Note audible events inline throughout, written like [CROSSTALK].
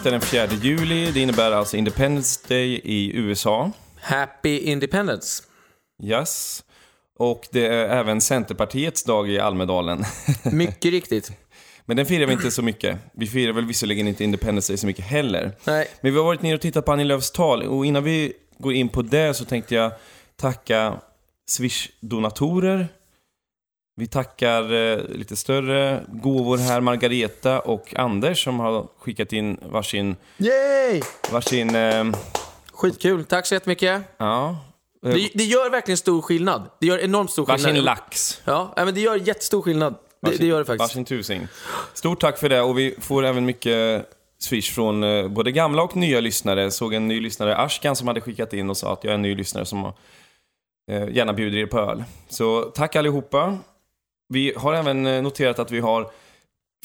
tisdag den 4 juli. Det innebär alltså Independence Day i USA. Happy Independence. Yes. Och det är även Centerpartiets dag i Almedalen. [LAUGHS] Mycket riktigt. Men den firar vi inte så mycket. Vi firar väl visserligen inte Independence Day så mycket heller. Nej. Men vi har varit nere och tittat på Annie Lööfs tal och innan vi går in på det så tänkte jag tacka Swish-donatorer. Vi tackar eh, lite större gåvor här, Margareta och Anders som har skickat in varsin, Yay! varsin, eh, Skitkul. Tack så jättemycket. ja, eh, Det, det gör verkligen stor skillnad. Det gör enormt stor skillnad. varsin lax. Ja, nej, men det gör jättestor skillnad. Det, det gör det faktiskt. Varsin tusing. Stort tack för det och vi får även mycket swish från eh, både gamla och nya lyssnare. Jag såg en ny lyssnare, Ashkan, som hade skickat in och sa att jag är en ny lyssnare som eh, gärna bjuder er på öl. Så tack allihopa. Vi har även eh, noterat att vi har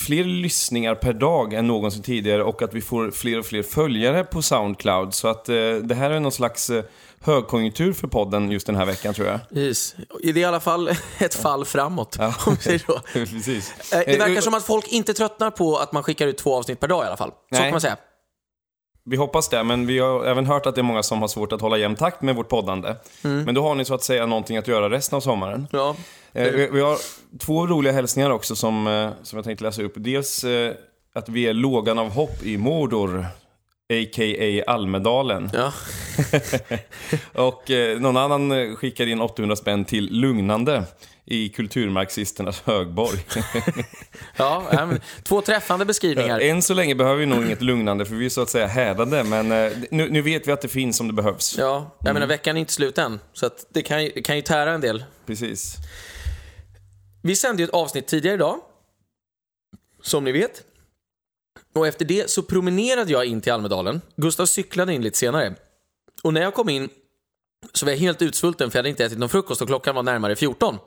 fler lyssningar per dag än någonsin tidigare och att vi får fler och fler följare på Soundcloud. Så att eh, det här är någon slags eh, högkonjunktur för podden just den här veckan tror jag. Precis. Det är i alla fall [LAUGHS] ett fall framåt. Om vi säger så. [LAUGHS] Precis. Eh, Det verkar som att folk inte tröttnar på att man skickar ut två avsnitt per dag i alla fall. Så Nej. kan man säga. Vi hoppas det, men vi har även hört att det är många som har svårt att hålla jämn takt med vårt poddande. Men då har ni så att säga någonting att göra resten av sommaren. Ja. Eh, vi, vi har två roliga hälsningar också som, eh, som jag tänkte läsa upp. Dels eh, att vi är lågan av hopp i Mordor, a.k.a. Almedalen. Ja. [LAUGHS] Och eh, någon annan skickar in 800 spänn till Lugnande i kulturmarxisternas högborg. [LAUGHS] Ja, men, två träffande beskrivningar. Än så länge behöver vi nog inget lugnande för vi är så att säga härdade, men eh, nu, nu vet vi att det finns om det behövs. Ja, jag menar veckan är inte slut än. Så att det, kan, det kan ju tära en del. Precis. Vi sände ju ett avsnitt tidigare idag. Som ni vet. Och efter det så promenerade jag in till Almedalen. Gustav cyklade in lite senare. Och när jag kom in så var jag helt utsvulten för jag hade inte ätit någon frukost och klockan var närmare 14.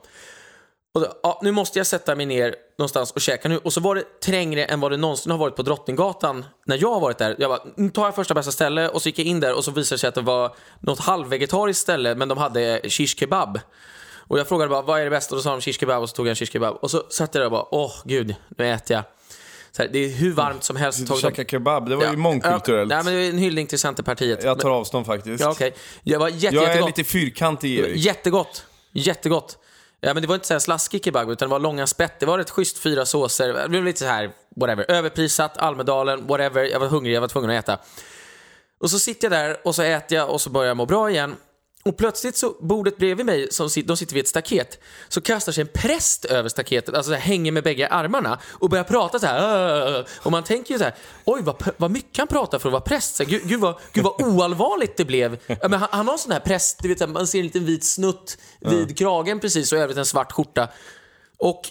Och då, ja, nu måste jag sätta mig ner någonstans och käka nu. Och så var det trängre än vad det någonsin har varit på Drottninggatan när jag har varit där. Jag bara, nu tar jag första bästa ställe och så gick jag in där och så visade det sig att det var något halvvegetariskt ställe men de hade shish kebab. Och jag frågade bara, vad är det bästa? Och då sa de shish kebab och så tog jag en shish kebab. Och så satt jag där och bara, åh gud, nu äter jag. Så här, det är hur varmt som helst. Du käkar kebab, det var ju mångkulturellt. Ja, men det är en hyllning till Centerpartiet. Jag tar avstånd faktiskt. Ja, okej. Det var jätte, Jag är jättegott. lite fyrkantig Erik. Jättegott. Jättegott. Ja, men det var inte så här slaskig kebab, utan det var långa spett. Det var rätt schysst, fyra såser. Det blev lite så här, whatever. Överprisat, Almedalen, whatever. Jag var hungrig, jag var tvungen att äta. Och så sitter jag där och så äter jag och så börjar jag må bra igen. Och plötsligt så, bordet bredvid mig, som sit, de sitter vid ett staket, så kastar sig en präst över staketet, alltså så här, hänger med bägge armarna och börjar prata så här. Och man tänker ju så här, oj vad, vad mycket han pratar för att vara präst. Så här, gud, gud, vad, gud vad oallvarligt det blev. Men han, han har sån här präst, du vet, så här, man ser en liten vit snutt vid kragen precis och övrigt en svart skjorta. Och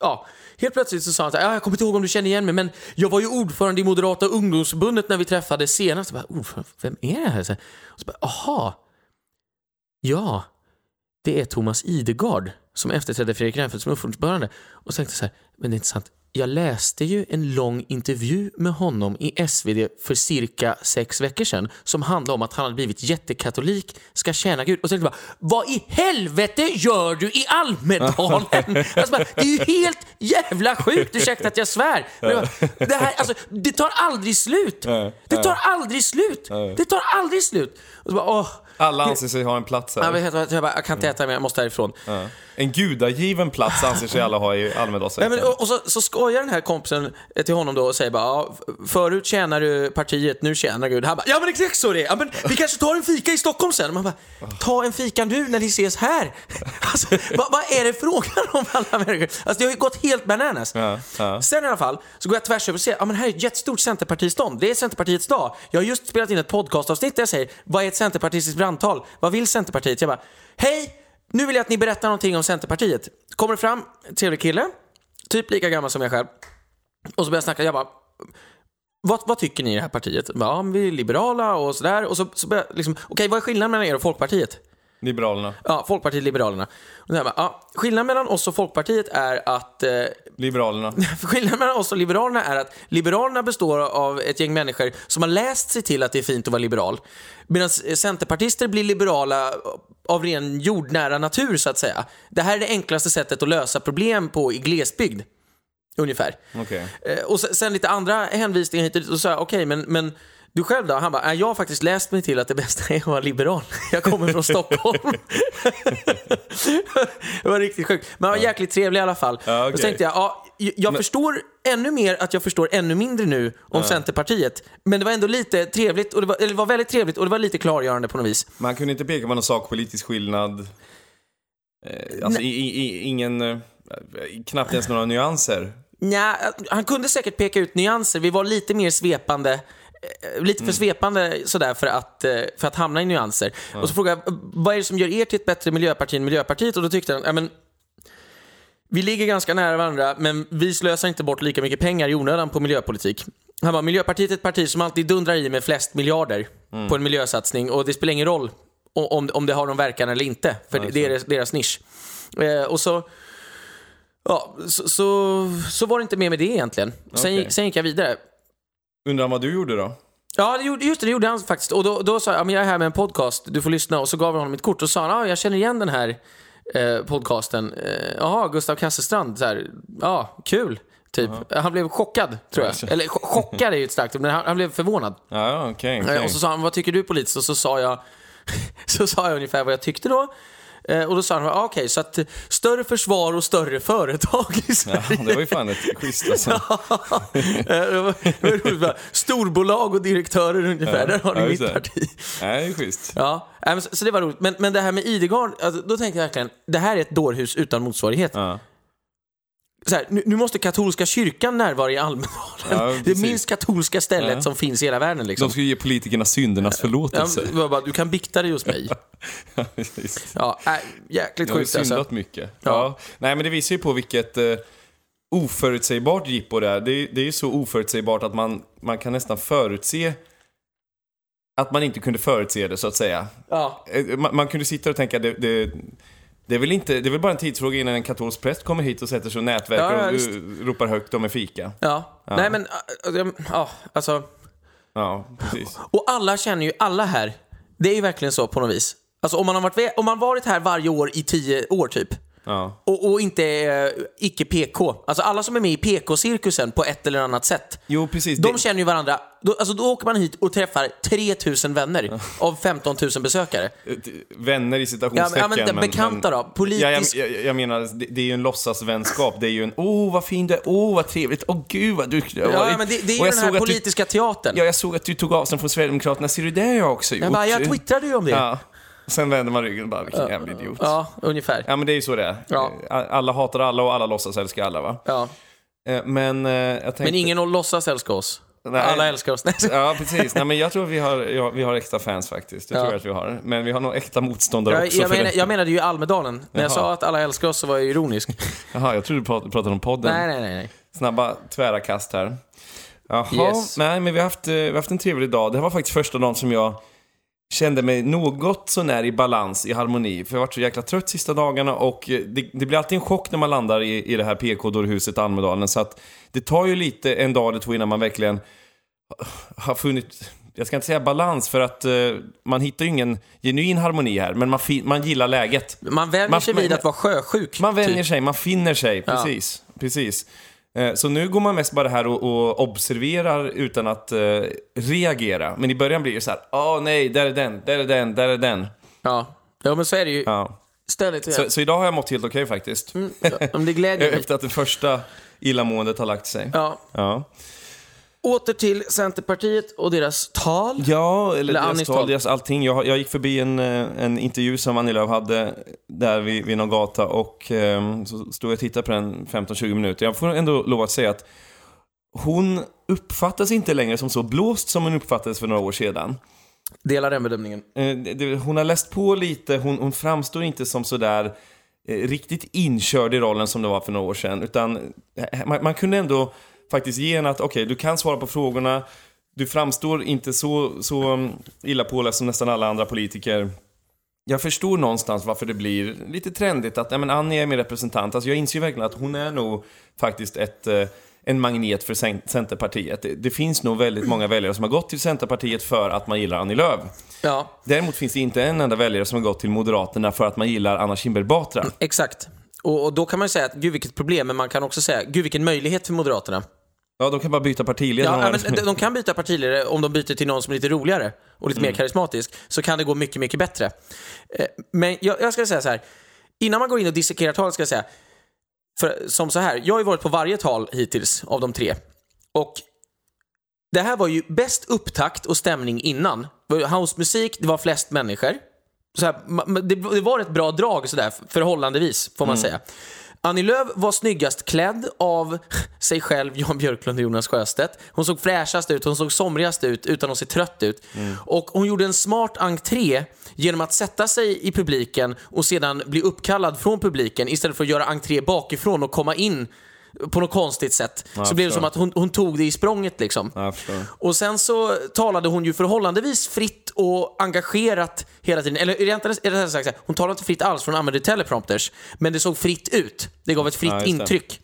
ja, helt plötsligt så sa han så här, "Ja, jag kommer inte ihåg om du känner igen mig, men jag var ju ordförande i Moderata ungdomsförbundet när vi träffades senast. Jag bara, ordförande, vem är det här? Så här, Och så bara, aha, ja, det är Thomas Idegard som efterträdde Fredrik Reinfeldt som uppförandeordförande. Och så tänkte jag så här, men det är inte sant. Jag läste ju en lång intervju med honom i SvD för cirka sex veckor sedan som handlade om att han hade blivit jättekatolik, ska tjäna Gud. Och så tänkte jag bara, vad i helvete gör du i Almedalen? [LAUGHS] alltså bara, det är ju helt jävla sjukt, ursäkta att jag svär. Men jag bara, det, här, alltså, det tar aldrig slut. Det tar aldrig slut. Det tar aldrig slut. Och så bara, åh. Alla anser sig ha en plats Jag, här. vet, jag, bara, jag kan inte äta mer, jag måste härifrån. En gudagiven plats anser sig alla ha i men, och, och så, så skojar den här kompisen till honom då och säger bara, ja, förut tjänar du partiet, nu tjänar Gud. Han bara, ja men exakt så är det ja, men Vi kanske tar en fika i Stockholm sen. Man bara, ta en fika nu när ni ses här. [LAUGHS] Alltså, vad, vad är det frågan om alla människor? Alltså det har ju gått helt bananas. Ja, ja. Sen i alla fall så går jag tvärs över och ser, ja men här är ett jättestort Centerpartistånd. Det är Centerpartiets dag. Jag har just spelat in ett podcastavsnitt där jag säger, vad är ett centerpartistiskt brandtal? Vad vill Centerpartiet? Jag bara, hej! Nu vill jag att ni berättar någonting om Centerpartiet. Kommer fram trevlig kille, typ lika gammal som jag själv. Och så började jag snacka, jag bara, vad, vad tycker ni i det här partiet? Bara, Ja, men vi är liberala och sådär. Och så, så började jag liksom, okej vad är skillnaden mellan er och Folkpartiet? Liberalerna. Ja, Folkpartiet Liberalerna. Och bara, ja, skillnaden mellan oss och Folkpartiet är att eh, Liberalerna. [LAUGHS] Skillnaden mellan oss och Liberalerna är att Liberalerna består av ett gäng människor som har läst sig till att det är fint att vara liberal. Medan Centerpartister blir liberala av ren jordnära natur, så att säga. Det här är det enklaste sättet att lösa problem på i glesbygd. Ungefär. Okej. Eh, och sen, sen lite andra hänvisningar hit och dit. Så jag, okej, men, men du själv då? Han bara, "Nej, jag har faktiskt läst mig till att det bästa är att vara liberal. [LAUGHS] Jag kommer från Stockholm. [LAUGHS] det var riktigt sjukt. Men han var jäkligt trevlig i alla fall. Ja, okej. så tänkte jag, ja, jag jag förstår ännu mer att jag förstår ännu mindre nu om Centerpartiet. Men det var ändå lite trevligt, och det var, eller det var väldigt trevligt och det var lite klargörande på något vis. Man kunde inte peka på någon sakpolitisk skillnad. Eh, alltså i, i, ingen, eh, knappt ens några nyanser. Nja, han kunde säkert peka ut nyanser. Vi var lite mer svepande. Eh, Lite för svepande sådär för att, eh, för att hamna i nyanser. Och så frågade jag, vad är det som gör er till ett bättre miljöparti än Miljöpartiet? Och då tyckte han, ja men vi ligger ganska nära varandra, men vi slösar inte bort lika mycket pengar i onödan på miljöpolitik. Han bara, Miljöpartiet är ett parti som alltid dundrar i med flest miljarder på en miljösatsning och det spelar ingen roll om, om det har någon verkan eller inte, för det är deras, deras nisch. Eh, och så, ja, så, så, så var det inte mer med det egentligen. Sen, Okej. sen gick jag vidare. Undrar vad du gjorde då? Ja, just det, det gjorde han faktiskt. Och då, då sa jag, jag är här med en podcast, du får lyssna. Och så gav jag honom mitt kort och sa, ja, jag känner igen den här eh, podcasten. Eh, Jaha, Gustav Kasselstrand, så här, ja, kul. Typ. Han blev chockad, tror jag. Eller ch- chockad är ju ett starkt men han, han blev förvånad. Ja, okej. Eh, okej. Och så sa han, vad tycker du politiskt? Och så sa jag, [LAUGHS] så sa jag ungefär vad jag tyckte då. Eh, Och då sa han, ah, okej, så att större försvar och större företag [LAUGHS] i Sverige. Ja, det var ju fan ett schysst alltså. [LAUGHS] Eh, det var- det var Storbolag och direktörer ungefär, där har ja, ni just mitt parti. Nej, det är schysst. Ja, så, det var roligt. Men, men det här med Idegard, alltså, då tänkte jag verkligen, det här är ett dårhus utan motsvarighet. Ja. Så här, nu, måste katolska kyrkan närvara i Almedalen. Ja, det minst katolska stället Ja. som finns i hela världen. Liksom. De skulle ge politikerna syndernas Ja, förlåtelse. var bara, du kan bikta dig hos mig. [LAUGHS] Ja, precis. Ja, äh, jäkligt sjukt alltså. syndat mycket. Ja. Ja. Nej, men det visar ju på vilket eh, oförutsägbart jippo det är. Det det är ju så oförutsägbart att man, man kan nästan förutse att man inte kunde förutse det, så att säga. Ja, Eh, Man, man kunde sitta och tänka, det, det, det är väl inte, det är väl bara en tidsfråga innan en katolsk präst kommer hit och sätter sig och nätverkar Ja, ja, och eh, ropar högt om en fika. ja. Nej men, äh, ja, alltså. Ja, precis. Och alla känner ju alla här. Det är ju verkligen så på något vis. Alltså om man har varit, om man varit här varje år i tio år typ. Ja. Och, och inte är icke PK. Alltså alla som är med i PK-cirkusen på ett eller annat sätt. Jo, precis. De det, känner ju varandra. Då, alltså då åker man hit och träffar 3000 vänner av 15 000 besökare. eh, vänner i Ja, citationstecken. men, ja, men, bekanta då? Politisk... Ja, jag, jag, jag menar, det, det är ju en låtsasvänskap. Det är ju en, åh oh, vad fin du är, åh oh, vad trevligt, åh gud vad duktig du har Ja, varit." men det, det är ju den här att du- politiska teatern. Ja, jag såg att du tog avstånd från Sverigedemokraterna, ser du det jag också gjort? jag, bara, jag twittrade ju om det. Ja, Ja. Sen vänder man ryggen och bara, vilken jävla idiot. Ja. ungefär. men det är ju så det är. Ja. Alla hatar alla och alla låtsas älska alla va? Ja. Eh, Men eh, jag tänkte... Men ingen låtsas älska oss. Nej. Alla älskar oss. Nej, [LAUGHS] Ja, precis. Nej, men jag tror vi har, ja, vi har äkta fans faktiskt. Det Ja. tror jag att vi har. Men vi har nog äkta motståndare Jag, också. jag, det. jag menade ju Almedalen. När jag Jaha. sa att alla älskar oss så var jag ironisk. [LAUGHS] Jaha, jag trodde du prat- pratade om podden. nej, nej, nej. nej. Snabba, tvära kast här. Jaha, Yes. nej men vi har, haft, eh, vi har haft en trevlig dag. Det här var faktiskt första dagen som jag kände mig något sånär i balans, i harmoni. För jag har varit så jäkla trött sista dagarna och eh, det, det blir alltid en chock när man landar i, i det här PK-dårhuset Almedalen. Så att det tar ju lite en dag eller två innan man verkligen har funnit, jag ska inte säga balans för att eh, man hittar ju ingen genuin harmoni här, men man, man gillar läget. Man vänjer Man- sig vid men- att vara sjösjuk. Man vänjer typ. sig, man finner sig, precis. precis. Eh, Så nu går man mest bara här och, och observerar utan att eh, reagera. Men i början blir det så här, åh nej, där är den, där är den, där är den. Ja. ja, men så är det ju Ja. ständigt. Så, så idag har jag mått helt okej faktiskt. Mm, ja, det glädjer [LAUGHS] mig. Efter att det första illamåendet har lagt sig. Ja. Ja, Åter till Centerpartiet och deras tal. ja eller, Eller deras Annis tal, tal. deras allting. Jag, jag gick förbi en, eh, en intervju som Annie Lööf hade där vid, vid någon gata och eh, så stod jag och tittade på den 15-20 minuter. Jag får ändå lov att säga att hon uppfattas inte längre som så blåst som hon uppfattades för några år sedan. Delar den bedömningen. Eh, det- det- Hon har läst på lite, hon, hon framstår inte som sådär eh, riktigt inkörd i rollen som det var för några år sedan. Utan eh, man, man kunde ändå faktiskt ge henne att okej, du kan svara på frågorna, du framstår inte så, så mm, illa påläst som nästan alla andra politiker. Jag förstår någonstans varför det blir lite trendigt att, nej men Annie är min representant. Alltså jag inser ju verkligen att hon är nog faktiskt ett, eh, en magnet för Cent- Centerpartiet. Det, det finns nog väldigt många väljare som har gått till Centerpartiet för att man gillar Annie Lööf. Ja, Däremot finns det inte en enda väljare som har gått till Moderaterna för att man gillar Anna Kinberg Batra. exakt. Och, och då kan man ju säga att gud vilket problem, men man kan också säga gud vilken möjlighet för Moderaterna. Ja, de kan bara byta partiledare. Ja, men de, de kan byta partiledare om de byter till någon som är lite roligare och lite mer karismatisk. Så kan det gå mycket, mycket bättre. Eh, Men jag, jag ska säga så här. Innan man går in och dissekerar talet ska jag säga. För, som så här, jag har ju varit på varje tal hittills av de tre. Och det här var ju bäst upptakt och stämning innan. Housemusik, det var flest människor. Så här, det, det var ett bra drag sådär, förhållandevis, får man säga. Annie Lööf var snyggast klädd av sig själv, Jan Björklund och Jonas Sjöstedt. Hon såg fräschast ut, hon såg somrigast ut utan att se trött ut. Och hon gjorde en smart entré genom att sätta sig i publiken och sedan bli uppkallad från publiken istället för att göra entré bakifrån och komma in på något konstigt sätt. så blev det som att hon, hon tog det i språnget liksom. Ja. Och sen så talade hon ju förhållandevis fritt och engagerat hela tiden. Eller är det sagt, hon talade inte fritt alls för hon använde teleprompters. Men det såg fritt ut. Det gav ett fritt Ja, intryck.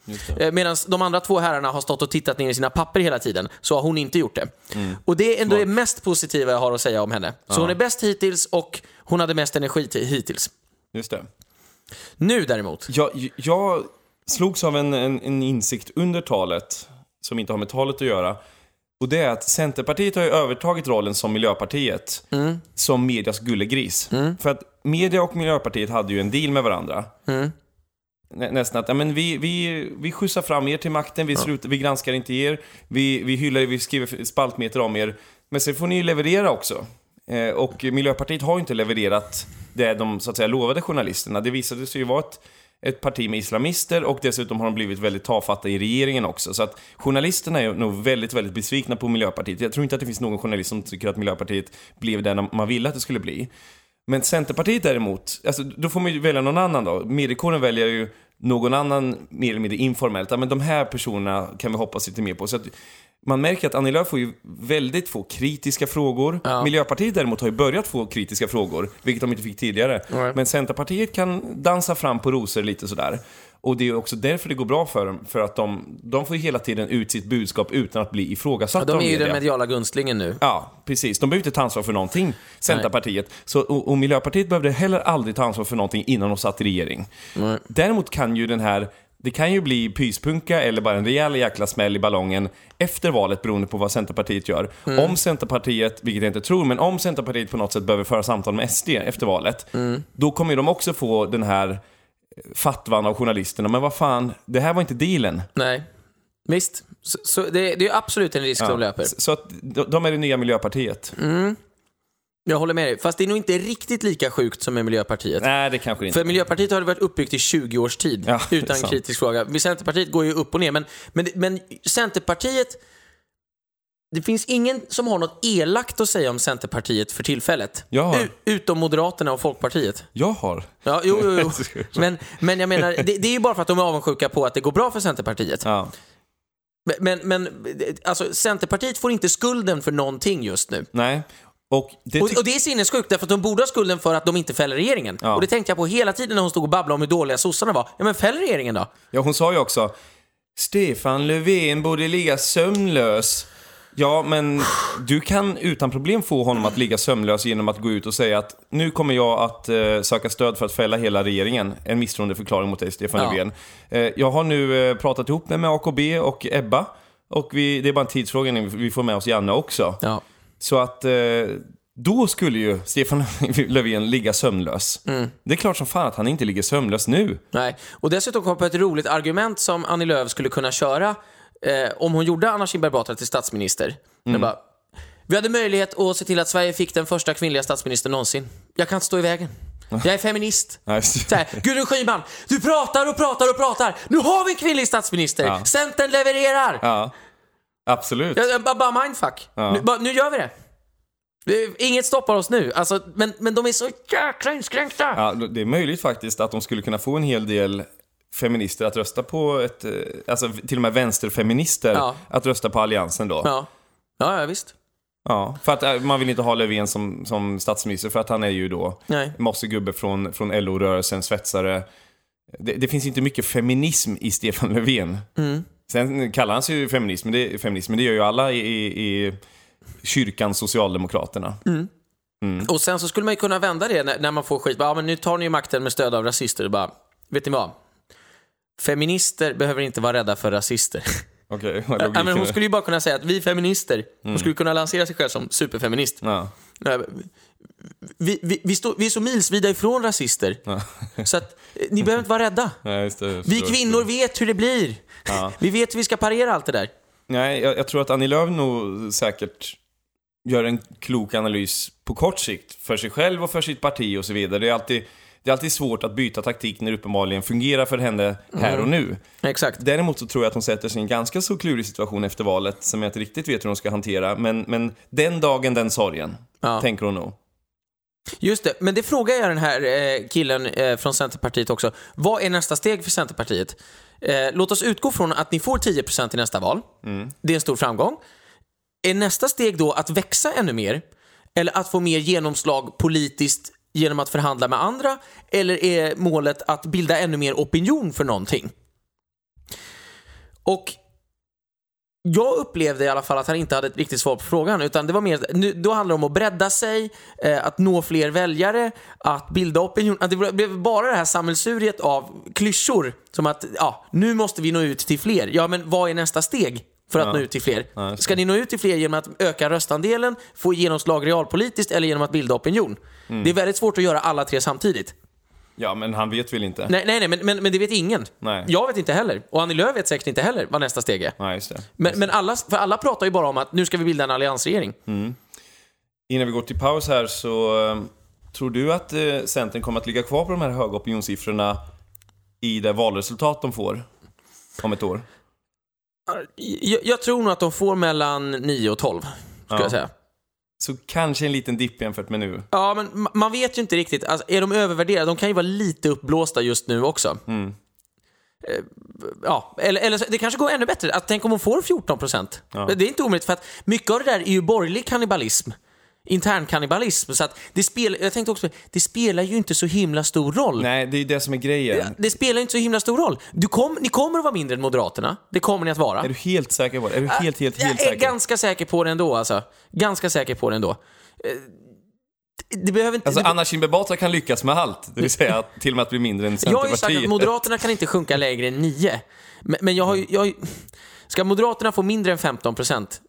Medan de andra två herrarna har stått och tittat ner i sina papper hela tiden, så har hon inte gjort det. Mm. Och det är ändå det mest positiva jag har att säga om henne. Så hon är bäst hittills och hon hade mest energi till- hittills. Just det. Nu däremot. Jag, jag slogs av en, en, en insikt under talet, som inte har med talet att göra. Och det är att Centerpartiet har ju övertagit rollen som Miljöpartiet, som medias gullegris. För att media och Miljöpartiet hade ju en deal med varandra. Nä, nästan att, ja, men vi, vi, vi skjutsar fram er till makten, vi, slutar, vi granskar inte er, vi, vi hyllar er, vi skriver spaltmeter om er. Men sen får ni ju leverera också. Eh, och Miljöpartiet har ju inte levererat det de så att säga lovade journalisterna. Det visade sig ju vara ett, ett parti med islamister och dessutom har de blivit väldigt tafatta i regeringen också. Så att journalisterna är nog väldigt, väldigt besvikna på Miljöpartiet. Jag tror inte att det finns någon journalist som tycker att Miljöpartiet blev det man ville att det skulle bli. Men Centerpartiet däremot, alltså, då får man ju välja någon annan då. Mediekåren väljer ju någon annan mer eller mindre informellt. Ja, men de här personerna kan vi hoppas lite mer på. Så att man märker att Annie Lööf får ju väldigt få kritiska frågor. Ja. Miljöpartiet däremot har ju börjat få kritiska frågor, vilket de inte fick tidigare. Nej. Men Centerpartiet kan dansa fram på rosor lite sådär. Och det är också därför det går bra för dem, för att de, de får ju hela tiden ut sitt budskap utan att bli ifrågasatta De av är ju den mediala gunstlingen nu. Ja, precis. De behöver inte ta ansvar för någonting, Centerpartiet. Så, och, och Miljöpartiet behövde heller aldrig ta ansvar för någonting innan de satt i regering. Nej. Däremot kan ju den här, det kan ju bli pyspunka eller bara en rejäl jäkla smäll i ballongen efter valet beroende på vad Centerpartiet gör. Om Centerpartiet, vilket jag inte tror, men om Centerpartiet på något sätt behöver föra samtal med SD efter valet, då kommer de också få den här fatwan av journalisterna. Men vad fan, det här var inte dealen. Nej. Visst. Så, så det, det är absolut en risk de löper. Så att de de är det nya Miljöpartiet. Jag håller med dig. Fast det är nog inte riktigt lika sjukt som med Miljöpartiet. Nej, det kanske inte För Miljöpartiet har det varit uppbyggt i 20 års tid Ja, utan [LAUGHS] kritisk fråga. Centerpartiet går ju upp och ner, men, men, men Centerpartiet... Det finns ingen som har något elakt att säga om Centerpartiet för tillfället. Utom Moderaterna och Folkpartiet. Jag har. Ja, jo, jo, jo. [LAUGHS] Men, men jag menar, det, det är ju bara för att de är avundsjuka på att det går bra för Centerpartiet. Ja. Men, men alltså, Centerpartiet får inte skulden för någonting just nu. Nej. Och det Och, och det är sinnessjukt, därför att de borde ha skulden för att de inte fäller regeringen. Ja. Och det tänkte jag på hela tiden när hon stod och babblade om hur dåliga sossarna var. Ja, men fäll regeringen då. ja, hon sa ju också Stefan Löfven borde ligga sömnlös. Ja, men du kan utan problem få honom att ligga sömnlös genom att gå ut och säga att nu kommer jag att eh, söka stöd för att fälla hela regeringen. En misstroendeförklaring mot dig, Stefan Ja. Löfven. Eh, jag har nu eh, pratat ihop mig med AKB och Ebba. Och vi, det är bara en tidsfråga innan vi får med oss Janne också. Ja. Så att eh, då skulle ju Stefan [LAUGHS] Löfven ligga sömnlös. Det är klart som fan att han inte ligger sömnlös nu. Nej. Och dessutom kom på ett roligt argument som Annie Lööf skulle kunna köra eh, om hon gjorde Anna Kinberg Batra till statsminister. Det Bara, vi hade möjlighet att se till att Sverige fick den första kvinnliga statsministern någonsin. Jag kan inte stå i vägen. [LAUGHS] Jag är feminist. Nej, Så här, Gudrun Schyman, du pratar och pratar och pratar. Nu har vi en kvinnlig statsminister. Ja. Centern levererar. Ja, absolut. Jag, bara, bara mindfuck. Ja. Nu, bara, nu gör vi det. Inget stoppar oss nu. Alltså, men, men de är så jäkla inskränkta. Ja, det är möjligt faktiskt att de skulle kunna få en hel del feminister att rösta på ett, eh, alltså till och med vänsterfeminister Ja. att rösta på Alliansen då. Ja. Ja, ja, ja visst. för att eh, man vill inte ha Löfven som, som statsminister för att han är ju då Nej. mossig gubbe från, från LO-rörelsen, svetsare. Det, det finns inte mycket feminism i Stefan Löfven. Mm. Sen kallar han sig ju feminism, men det, feminism, men det gör ju alla i, i, i kyrkan Socialdemokraterna. Och sen så skulle man ju kunna vända det när, när man får skit. Bara, Ja, men nu tar ni ju makten med stöd av rasister. Bara, vet ni vad? feminister behöver inte vara rädda för rasister. [LAUGHS] Okej, är Ja, men hon skulle ju bara kunna säga att vi feminister, hon skulle kunna lansera sig själv som superfeminist. Ja. Vi, vi, vi, står, vi är så milsvida ifrån rasister, Ja. så att eh, ni behöver inte vara rädda. [LAUGHS] Just det. Vi kvinnor vet hur det blir. Ja. [LAUGHS] Vi vet hur vi ska parera allt det där. Nej, jag, jag tror att Annie Lööf nog säkert gör en klok analys på kort sikt för sig själv och för sitt parti och så vidare. Det är alltid, det är alltid svårt att byta taktik när det uppenbarligen fungerar för henne här och nu. Exakt. Däremot så tror jag att hon sätter sig i en ganska så klurig situation efter valet som jag inte riktigt vet hur hon ska hantera. Men, men den dagen, den sorgen, Ja. tänker hon nog. Just det, men det frågar jag den här eh, killen eh, från Centerpartiet också. Vad är nästa steg för Centerpartiet? Eh, låt oss utgå från att ni får 10% i nästa val. Det är en stor framgång. Är nästa steg då att växa ännu mer? Eller att få mer genomslag politiskt genom att förhandla med andra? Eller är målet att bilda ännu mer opinion för någonting? Och jag upplevde i alla fall att han inte hade ett riktigt svar på frågan, utan det var mer, nu, då handlar det om att bredda sig, eh, att nå fler väljare, att bilda opinion. Att det blev bara det här sammelsuriet av klyschor, som att ja, nu måste vi nå ut till fler. Ja, men vad är nästa steg för att Ja. nå ut till fler? Ja. Ska ni nå ut till fler genom att öka röstandelen, få genomslag realpolitiskt eller genom att bilda opinion? Mm. Det är väldigt svårt att göra alla tre samtidigt. Ja, men han vet väl inte? Nej, nej, nej men, men, men det vet ingen. Nej. Jag vet inte heller. Och Annie Lööf vet säkert inte heller vad nästa steg är. Nej, just det. Men, men alla, för alla pratar ju bara om att nu ska vi bilda en alliansregering. Innan vi går till paus här så eh, tror du att eh, Centern kommer att ligga kvar på de här höga opinionssiffrorna i det valresultat de får om ett år? Jag, jag tror nog att de får mellan 9 och 12, skulle Ja. jag säga. Så kanske en liten dipp jämfört med nu. Ja, men ma- man vet ju inte riktigt. Alltså, är de övervärderade? De kan ju vara lite uppblåsta just nu också. Mm. Eh, Ja, eller, eller det kanske går ännu bättre. Att, tänk om hon får 14 procent. Ja. Det är inte omöjligt, för att mycket av det där är ju borgerlig kannibalism. Intern kannibalism. Så att det spelar, jag tänkte också, det spelar ju inte så himla stor roll. Nej, det är ju det som är grejen. Det spelar inte så himla stor roll. Du kom, ni kommer att vara mindre än Moderaterna. Det kommer ni att vara. Är du helt säker på det? Är du helt, helt, helt jag är säker? ganska säker på det ändå alltså. Ganska säker på det ändå. Eh, Det behöver inte... Alltså det, Anna Kinberg Batra kan lyckas med allt. Det vill säga att till och med att bli mindre än jag har ju sagt Centerpartiet. att Moderaterna kan inte sjunka lägre än 9. Men, men jag har ju... Jag har ju ska Moderaterna få mindre än 15 procent?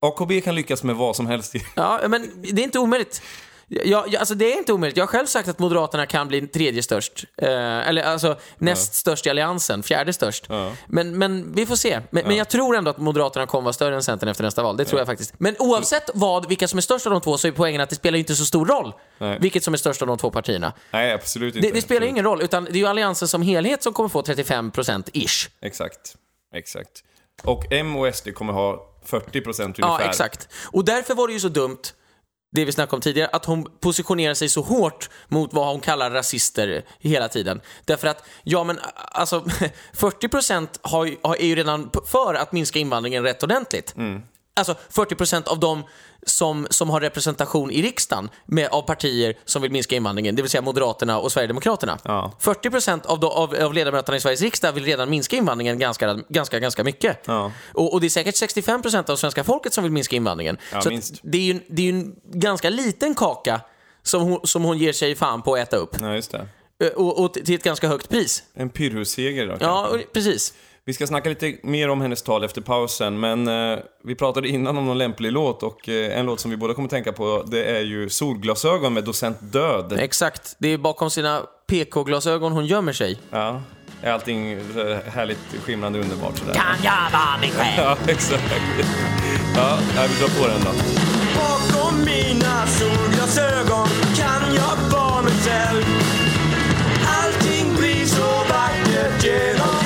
AKB kan lyckas med vad som helst. [LAUGHS] Ja, men det är inte omöjligt. Jag, jag, alltså det är inte omöjligt. Jag har själv sagt att Moderaterna kan bli tredje störst. Eh, eller alltså näst störst i Alliansen, fjärde störst. Ja. Men, men vi får se. Men, men jag tror ändå att Moderaterna kommer vara större än Centern efter nästa val. Det tror jag faktiskt. Men oavsett vad, vilka som är störst av de två så är poängen att det spelar inte så stor roll Nej. vilket som är störst av de två partierna. Nej, absolut inte. Det, det spelar ju ingen roll, utan det är ju Alliansen som helhet som kommer få 35% ish. Exakt. Exakt. Och M och SD kommer ha 40 procent ungefär. Ja, exakt. Och därför var det ju så dumt, det vi snackade om tidigare, att hon positionerar sig så hårt mot vad hon kallar rasister hela tiden. Därför att, ja men alltså, [LAUGHS] 40% har, ju- har, är ju redan för att minska invandringen rätt ordentligt. Alltså 40% av de som, som har representation i riksdagen med, av partier som vill minska invandringen, det vill säga Moderaterna och Sverigedemokraterna. Ja. 40% av, de, av, av ledamöterna i Sveriges riksdag vill redan minska invandringen ganska, ganska, ganska mycket. Ja. Och, och det är säkert 65% av svenska folket som vill minska invandringen. Ja, så det är ju det är en ganska liten kaka som hon, som hon ger sig fan på att äta upp. Ja, just det. Ö, Och, och till ett ganska högt pris. En pyrrhusseger då Ja, kanske. och, precis. Vi ska snacka lite mer om hennes tal efter pausen, men eh, vi pratade innan om någon lämplig låt och eh, en låt som vi båda kommer tänka på, det är ju Solglasögon med Docent Död. Exakt. Det är bakom sina PK-glasögon hon gömmer sig. Ja, är allting eh, härligt skimrande underbart sådär. Kan jag vara mig [LAUGHS] själv? Ja, exakt. Ja, vi drar på den då. Bakom mina solglasögon kan jag vara mig själv Allting blir så vackert genom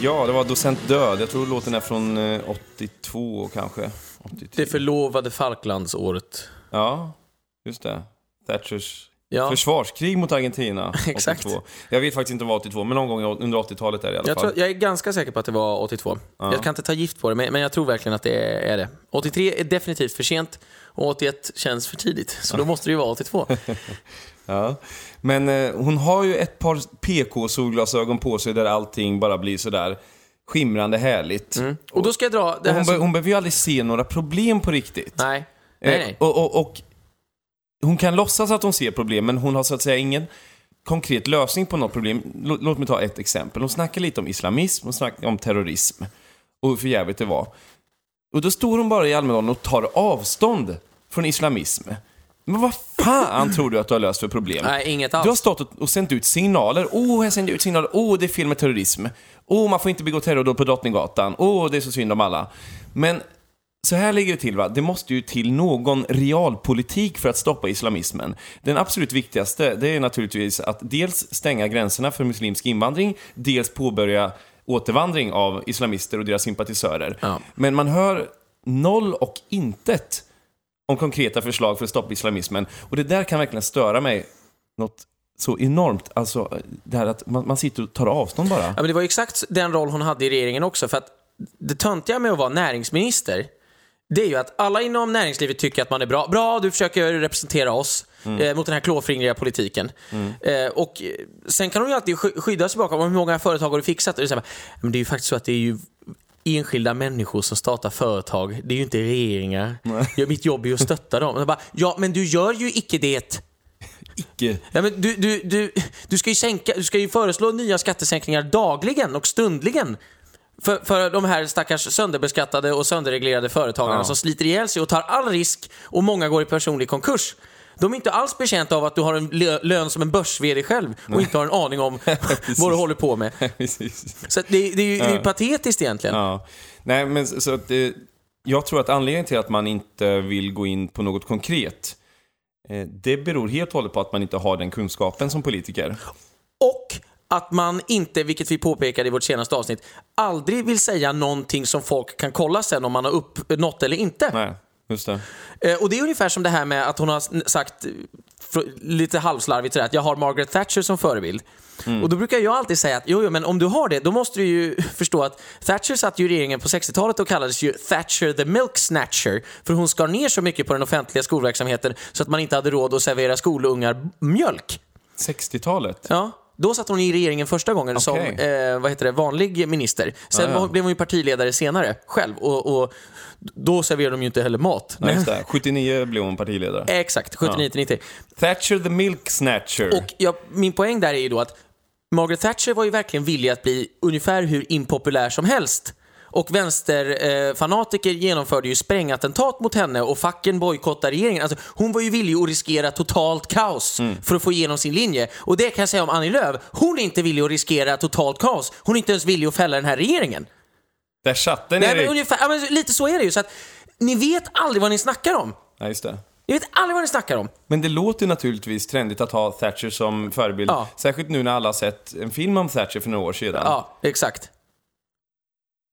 Ja, det var Docent Död. Jag tror låten är från eh, 82 kanske. 83. Det förlovade Falklandsåret. Ja, just det. Thatchers Ja. försvarskrig mot Argentina. [LAUGHS] Exakt. 82. Jag vet faktiskt inte vad 82, men någon gång under 80-talet är det i alla Jag, fall. tror, jag är ganska säker på att det var 82. Jag kan inte ta gift på det, men, men jag tror verkligen att det är, är det. 83 är definitivt för sent och 81 känns för tidigt. Så då [LAUGHS] måste det ju vara 82. [LAUGHS] Ja. Men eh, hon har ju ett par PK-solglasögon på sig där allting bara blir sådär skimrande härligt. Och då ska jag dra det här hon, be- hon behöver ju aldrig se några problem på riktigt. Nej. Nej, Eh, nej. Och, och, och hon kan låtsas att hon ser problem, men hon har så att säga ingen konkret lösning på något problem. Lå- Låt mig ta ett exempel. Hon snackar lite om islamism, hon snackar om terrorism. Och hur för jävligt det var. Och då står hon bara i Almedalen och tar avstånd från islamism. Men vad fan tror du att du har löst för problem? Nej, inget Du har alls. stått och, och sänt ut signaler. Åh, oh, jag sänder ut signaler. Åh, oh, det är fel med terrorism. Åh, oh, man får inte begå terrordåd på Drottninggatan. Åh, oh, det är så synd om alla. Men så här ligger det till, va? Det måste ju till någon realpolitik för att stoppa islamismen. Den absolut viktigaste, det är naturligtvis att dels stänga gränserna för muslimsk invandring, dels påbörja återvandring av islamister och deras sympatisörer. Ja. Men man hör noll och intet om konkreta förslag för att stoppa islamismen. Och det där kan verkligen störa mig något så enormt. Alltså, det här att man, man sitter och tar avstånd bara. Ja, men det var ju exakt den roll hon hade i regeringen också. För att det töntiga med att vara näringsminister, det är ju att alla inom näringslivet tycker att man är bra. Bra, du försöker representera oss eh, mot den här klåfingriga politiken. Eh, och eh, sen kan hon ju alltid sky- skydda sig bakom hur många företag har du fixat. Och det, är så här, men det är ju faktiskt så att det är ju enskilda människor som startar företag. Det är ju inte regeringar. Ja, mitt jobb är ju att stötta dem. Bara, ja, men du gör ju icke det. Icke. Ja, men du, du, du, du, ska ju sänka, du ska ju föreslå nya skattesänkningar dagligen och stundligen. För, för de här stackars sönderbeskattade och sönderreglerade företagarna Ja. som sliter ihjäl sig och tar all risk och många går i personlig konkurs. De är inte alls betjänta av att du har en lö- lön som en börs själv och inte har en aning om [LAUGHS] vad du håller på med. [LAUGHS] Så det, det är ju det är ju patetiskt egentligen. Ja. Nej, men så så att det, jag tror att anledningen till att man inte vill gå in på något konkret, eh, det beror helt och hållet på att man inte har den kunskapen som politiker. Och att man inte, vilket vi påpekade i vårt senaste avsnitt, aldrig vill säga någonting som folk kan kolla sen om man har uppnått eller inte. Nej, just det. Eh, och det är ungefär som det här med att hon har sagt lite halvslarvigt sådär, att jag har Margaret Thatcher som förebild. Och då brukar jag alltid säga att jo, jo, men om du har det, då måste du ju [LAUGHS] förstå att Thatcher satt ju i regeringen på 60-talet och kallades ju Thatcher the Milk Snatcher. För hon skar ner så mycket på den offentliga skolverksamheten så att man inte hade råd att servera skolungar mjölk. 60-talet? Ja. Då satt hon i regeringen första gången som Okej. eh, vad heter det, vanlig minister. Sen Ja, ja. blev hon ju partiledare senare själv och, och då serverade de ju inte heller mat. Nej, just det. 79 blev hon partiledare. Exakt, 79 till 90. Thatcher the Milk Snatcher. Och jag, min poäng där är ju då att Margaret Thatcher var ju verkligen villig att bli ungefär hur impopulär som helst. Och vänsterfanatiker eh, genomförde ju sprängattentat mot henne och facken bojkottade regeringen. Alltså, hon var ju villig att riskera totalt kaos för att få igenom sin linje. Och det kan jag säga om Annie Lööf. Hon är inte villig att riskera totalt kaos. Hon är inte ens villig att fälla den här regeringen. Där satt den, Nej, men ungefär, ja, men lite så är det ju. Så att, ni vet aldrig vad ni snackar om. Nej, just det. Ni vet aldrig vad ni snackar om. Men det låter naturligtvis trendigt att ha Thatcher som förebild. Ja. Särskilt nu när alla har sett en film om Thatcher för några år sedan. Ja, exakt.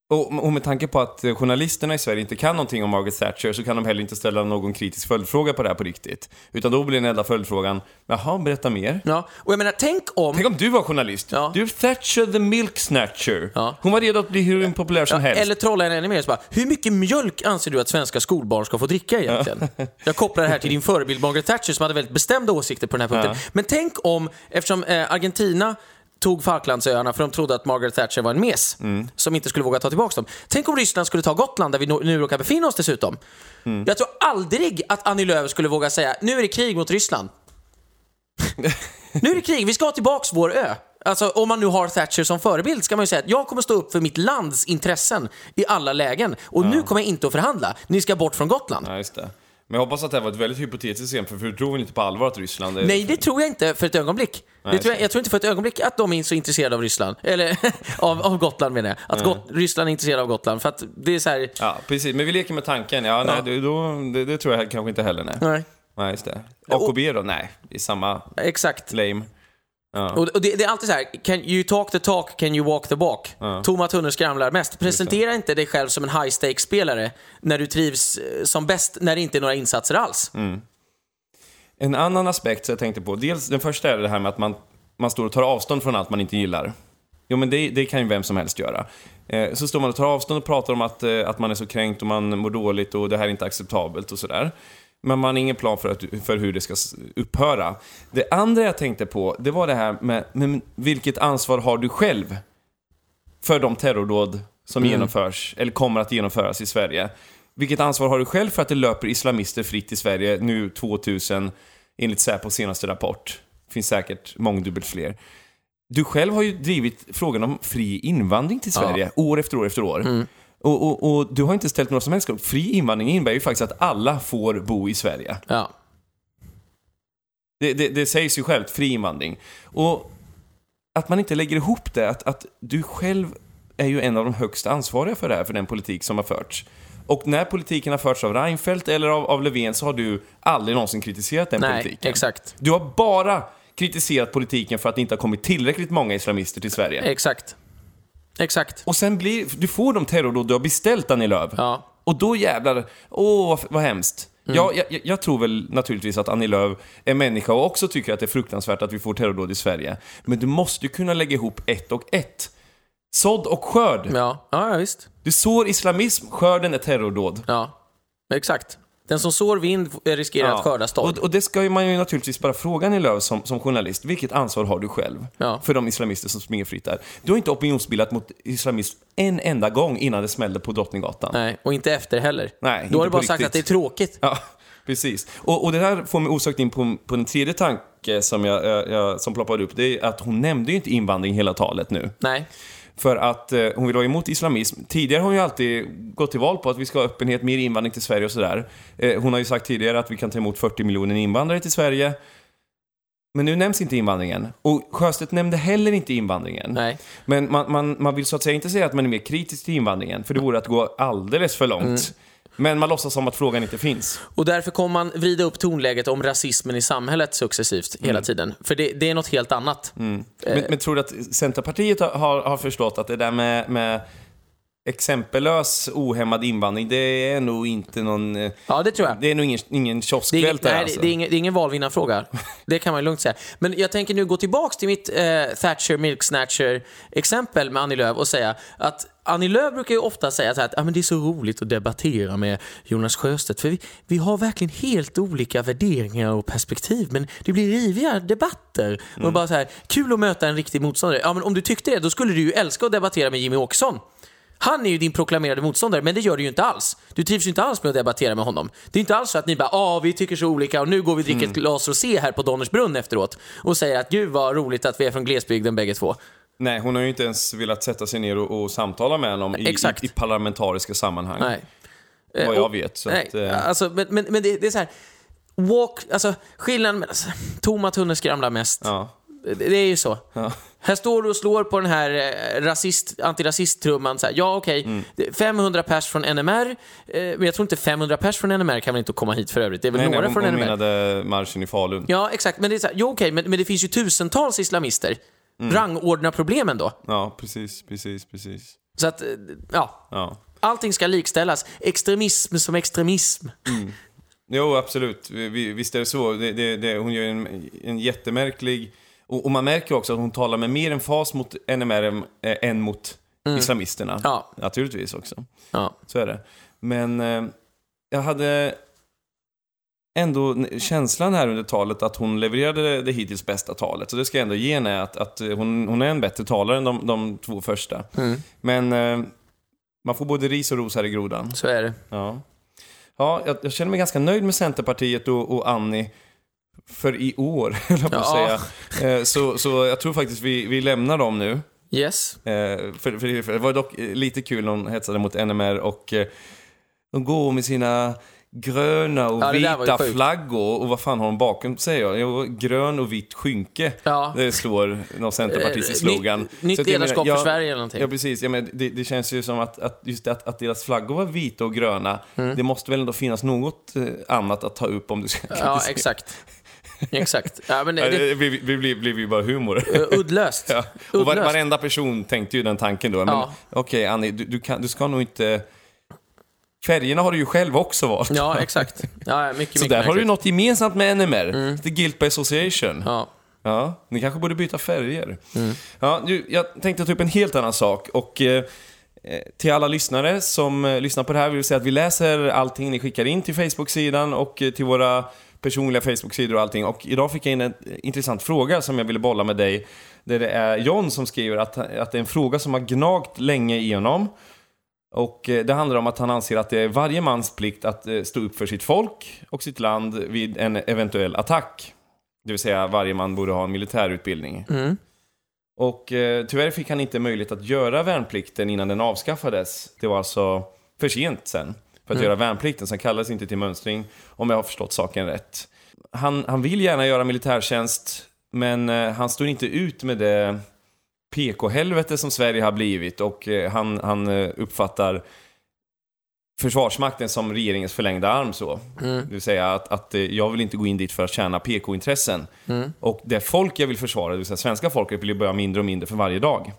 Och, och med tanke på att journalisterna i Sverige inte kan någonting om Margaret Thatcher så kan de heller inte ställa någon kritisk följdfråga på det här på riktigt. Utan då blir den enda följdfrågan, jaha, berätta mer. Ja. Och jag menar, tänk om... Tänk om du var journalist. Ja. Du är Thatcher the Milk Snatcher. Ja. Hon var redo att bli hur impopulär som helst. Eller trolla henne ännu mer. Så bara, hur mycket mjölk anser du att svenska skolbarn ska få dricka egentligen? [LAUGHS] Jag kopplar det här till din förebild Margaret Thatcher som hade väldigt bestämda åsikter på den här punkten. Ja. Men tänk om, eftersom eh, Argentina tog Falklandsöarna för de trodde att Margaret Thatcher var en mes Mm. som inte skulle våga ta tillbaka dem. Tänk om Ryssland skulle ta Gotland där vi nu råkar befinna oss dessutom. Mm. Jag tror aldrig att Annie Lööf skulle våga säga nu är det krig mot Ryssland. [LAUGHS] nu är det krig, vi ska ha tillbaks vår ö. Alltså om man nu har Thatcher som förebild ska man ju säga att jag kommer stå upp för mitt lands intressen i alla lägen. Och nu kommer jag inte att förhandla. Ni ska bort från Gotland. Ja. Men jag hoppas att det här var ett väldigt hypotetiskt exempel, för du tror väl inte på allvar att Ryssland är... Nej, det tror jag inte för ett ögonblick. det tror jag, jag tror inte för ett ögonblick att de är så intresserade av Ryssland. Eller [LAUGHS] av, av Gotland menar jag. Att Got, Ryssland är intresserad av Gotland. För att det är så här... Ja, precis. Men vi leker med tanken. Ja, nej, Ja. det, då, det, det tror jag kanske inte heller, nej. Nej. Nej, just det. AKB då? Nej, det är samma Exakt. lame. Ja. Och, och det, det är alltid så här, can you talk the talk, can you walk the walk? Tomma tunnor skramlar mest. Presentera inte dig själv som en high stakes-spelare när du trivs eh, som bäst, när det inte är några insatser alls. En annan aspekt som jag tänkte på, dels den första är det här med att man, man står och tar avstånd från allt man inte gillar. Jo men det, det kan ju vem som helst göra. Eh, så står man och tar avstånd och pratar om att, eh, att man är så kränkt och man mår dåligt och det här är inte acceptabelt och sådär. Men man har ingen plan för, att, för hur det ska upphöra. Det andra jag tänkte på, det var det här med, med vilket ansvar har du själv för de terrordåd som genomförs, eller kommer att genomföras i Sverige. Vilket ansvar har du själv för att det löper islamister fritt i Sverige nu 2000, enligt Säpos senaste rapport? finns säkert mångdubbelt fler. Du själv har ju drivit frågan om fri invandring till Sverige år efter år efter år. Och, och, och du har inte ställt några som helst krav. Fri invandring innebär ju faktiskt att alla får bo i Sverige. Ja. Det, det, det sägs ju självt, fri invandring. Och att man inte lägger ihop det, att, att du själv är ju en av de högst ansvariga för det här, för den politik som har förts. Och när politiken har förts av Reinfeldt eller av, av Löfven så har du aldrig någonsin kritiserat den Nej, politiken. exakt. Du har bara kritiserat politiken för att det inte har kommit tillräckligt många islamister till Sverige. Exakt. Exakt. Och sen blir, du får de terrordåd du har beställt, Annie Lööf. Ja. Och då jävlar, åh vad, vad hemskt. Mm. Ja, jag, jag tror väl naturligtvis att Annie Lööf är människa och också tycker att det är fruktansvärt att vi får terrordåd i Sverige. Men du måste ju kunna lägga ihop ett och ett. Sådd och skörd. Ja, ja, ja visst. Du sår islamism, skörden är terrordåd. Ja, exakt. Den som sår vind riskerar att skörda storm. Och, och det ska ju man ju naturligtvis bara fråga Annie Lööf som, som journalist. Vilket ansvar har du själv Ja. för de islamister som springer fritt där? Du har inte opinionsbildat mot islamism en enda gång innan det smällde på Drottninggatan. Nej, och inte efter heller. Nej, Då har du bara sagt riktigt. att det är tråkigt. Ja, precis. Och, och det där får mig osökt in på, på den tredje tanke som, jag, jag, jag, som ploppade upp. Det är att hon nämnde ju inte invandring hela talet nu. Nej. För att eh, hon vill vara emot islamism. Tidigare har hon ju alltid gått till val på att vi ska ha öppenhet, mer invandring till Sverige och sådär. Eh, hon har ju sagt tidigare att vi kan ta emot 40 miljoner invandrare till Sverige. Men nu nämns inte invandringen. Och Sjöstedt nämnde heller inte invandringen. Nej. Men man, man, man vill så att säga inte säga att man är mer kritisk till invandringen, för det vore att gå alldeles för långt. Mm. Men man låtsas som att frågan inte finns. Och därför kommer man vrida upp tonläget om rasismen i samhället successivt hela tiden. För det, det är något helt annat. Men, men tror du att Centerpartiet har, har förstått att det där med, med exempellös ohämmad invandring, det är nog inte någon... eh, Ja, det tror jag. Det är nog ingen, ingen kioskvältare nej, alltså. det, är ingen, det är ingen valvinnarfråga. [LAUGHS] Det kan man lugnt säga. Men jag tänker nu gå tillbaks till mitt eh, Thatcher Milk Snatcher-exempel med Annie Lööf och säga att Annie Lööf brukar ju ofta säga så här att ah, men det är så roligt att debattera med Jonas Sjöstedt för vi, vi har verkligen helt olika värderingar och perspektiv men det blir riviga debatter. Och bara så här, kul att möta en riktig motståndare. Ja, men om du tyckte det, då skulle du ju älska att debattera med Jimmy Åkesson. Han är ju din proklamerade motståndare, men det gör du ju inte alls. Du trivs ju inte alls med att debattera med honom. Det är inte alls så att ni bara ah vi tycker så olika och nu går vi och dricker ett glas rosé här på Donnersbrunn efteråt och säger att gud vad roligt att vi är från glesbygden bägge två. Nej, hon har ju inte ens velat sätta sig ner och, och samtala med honom i, Exakt. i, i parlamentariska sammanhang. Nej. Vad Eh, jag och- vet. Så Nej, att, eh, alltså, men, men, men det, det är så här. Walk, alltså skillnaden alltså, tomma tunnor skramlar mest. ja. Det, är ju så. Ja. Här står du och slår på den här eh, rasist, antirasist-trumman. Så här, ja, okej, Mm. det är 500 pers från NMR, eh, men jag tror inte 500 pers från NMR kan väl inte komma hit för övrigt. Det är väl Nej, några nej, hon, från hon NMR. menade marschen i Falun. Ja, exakt. Men det är så här, jo, okej, men, men det finns ju tusentals islamister. Mm. Rangordna problemen då. Ja, precis, precis, precis. Så att, eh, ja. Ja. Allting ska likställas. Extremism som extremism. Jo, absolut. Vi- Visst är det så. Det, det, det, hon gör en, en jättemärklig... Och, och man märker också att hon talar med mer emfas mot NMR än, äh, än mot islamisterna. Mm. Ja. Naturligtvis också. Ja. Så är det. Men eh, jag hade ändå känslan här under talet att hon levererade det, det hittills bästa talet. Så det ska jag ändå ge henne, att, att eh, hon, hon är en bättre talare än de, de två första. Mm. Men eh, man får både ris och ros här i grodan. Så är det. Ja, ja jag, jag känner mig ganska nöjd med Centerpartiet och, och Annie för i år, [LAUGHS] höll jag på att Ja. säga. Eh, så, så jag tror faktiskt vi, vi lämnar dem nu. Yes. Eh, för, för, för det var dock lite kul när hon hetsade mot NMR och eh, de går med sina gröna och Ja, vita flaggor. Och vad fan har de bakom, säger jag? Jo, grön och vitt skynke. Ja. Det står någon centerpartistisk slogan. nytt jag ledarskap menar, för Sverige eller någonting. Ja, precis. Ja, men det, det känns ju som att, att just att, att deras flaggor var vita och gröna, Mm. det måste väl ändå finnas något annat att ta upp om du ska Ja, [LAUGHS] exakt. [LAUGHS] Exakt. Ja, men det, Det blir, blir ju bara humor. det, uddlöst. [LAUGHS] Ja. Och var, Uddlöst. varenda person tänkte ju den tanken då. Men Ja. okej, Annie, du, du, kan, du ska nog inte... Färgerna har du ju själv också valt. Ja, exakt. Ja, mycket, [LAUGHS] Så mycket där har du något gemensamt med NMR. The Guilt by Association. Ja. Ja. ni kanske borde byta färger. Mm. Ja, nu, jag tänkte ta upp en helt annan sak. Och eh, eh, till alla lyssnare som eh, lyssnar på det här vill jag säga att vi läser allting ni skickar in till Facebook-sidan och eh, till våra personliga Facebook-sidor och allting. Och idag fick jag in en intressant fråga som jag ville bolla med dig. Där det är John som skriver att, att det är en fråga som har gnagt länge i honom. Och eh, det handlar om att han anser att det är varje mans plikt att eh, stå upp för sitt folk och sitt land vid en eventuell attack. Det vill säga varje man borde ha en militärutbildning. Mm. Och eh, tyvärr fick han inte möjlighet att göra värnplikten innan den avskaffades. Det var alltså för sent sen för att göra värnplikten, så han kallades inte till mönstring, om jag har förstått saken rätt. Han, han vill gärna göra militärtjänst, men eh, han står inte ut med det PK-helvete som Sverige har blivit och eh, han, han eh, uppfattar Försvarsmakten som regeringens förlängda arm så. Det vill säga att, att jag vill inte gå in dit för att tjäna PK-intressen. Och det folk jag vill försvara, det vill säga svenska folket, vill ju börja mindre och mindre för varje dag.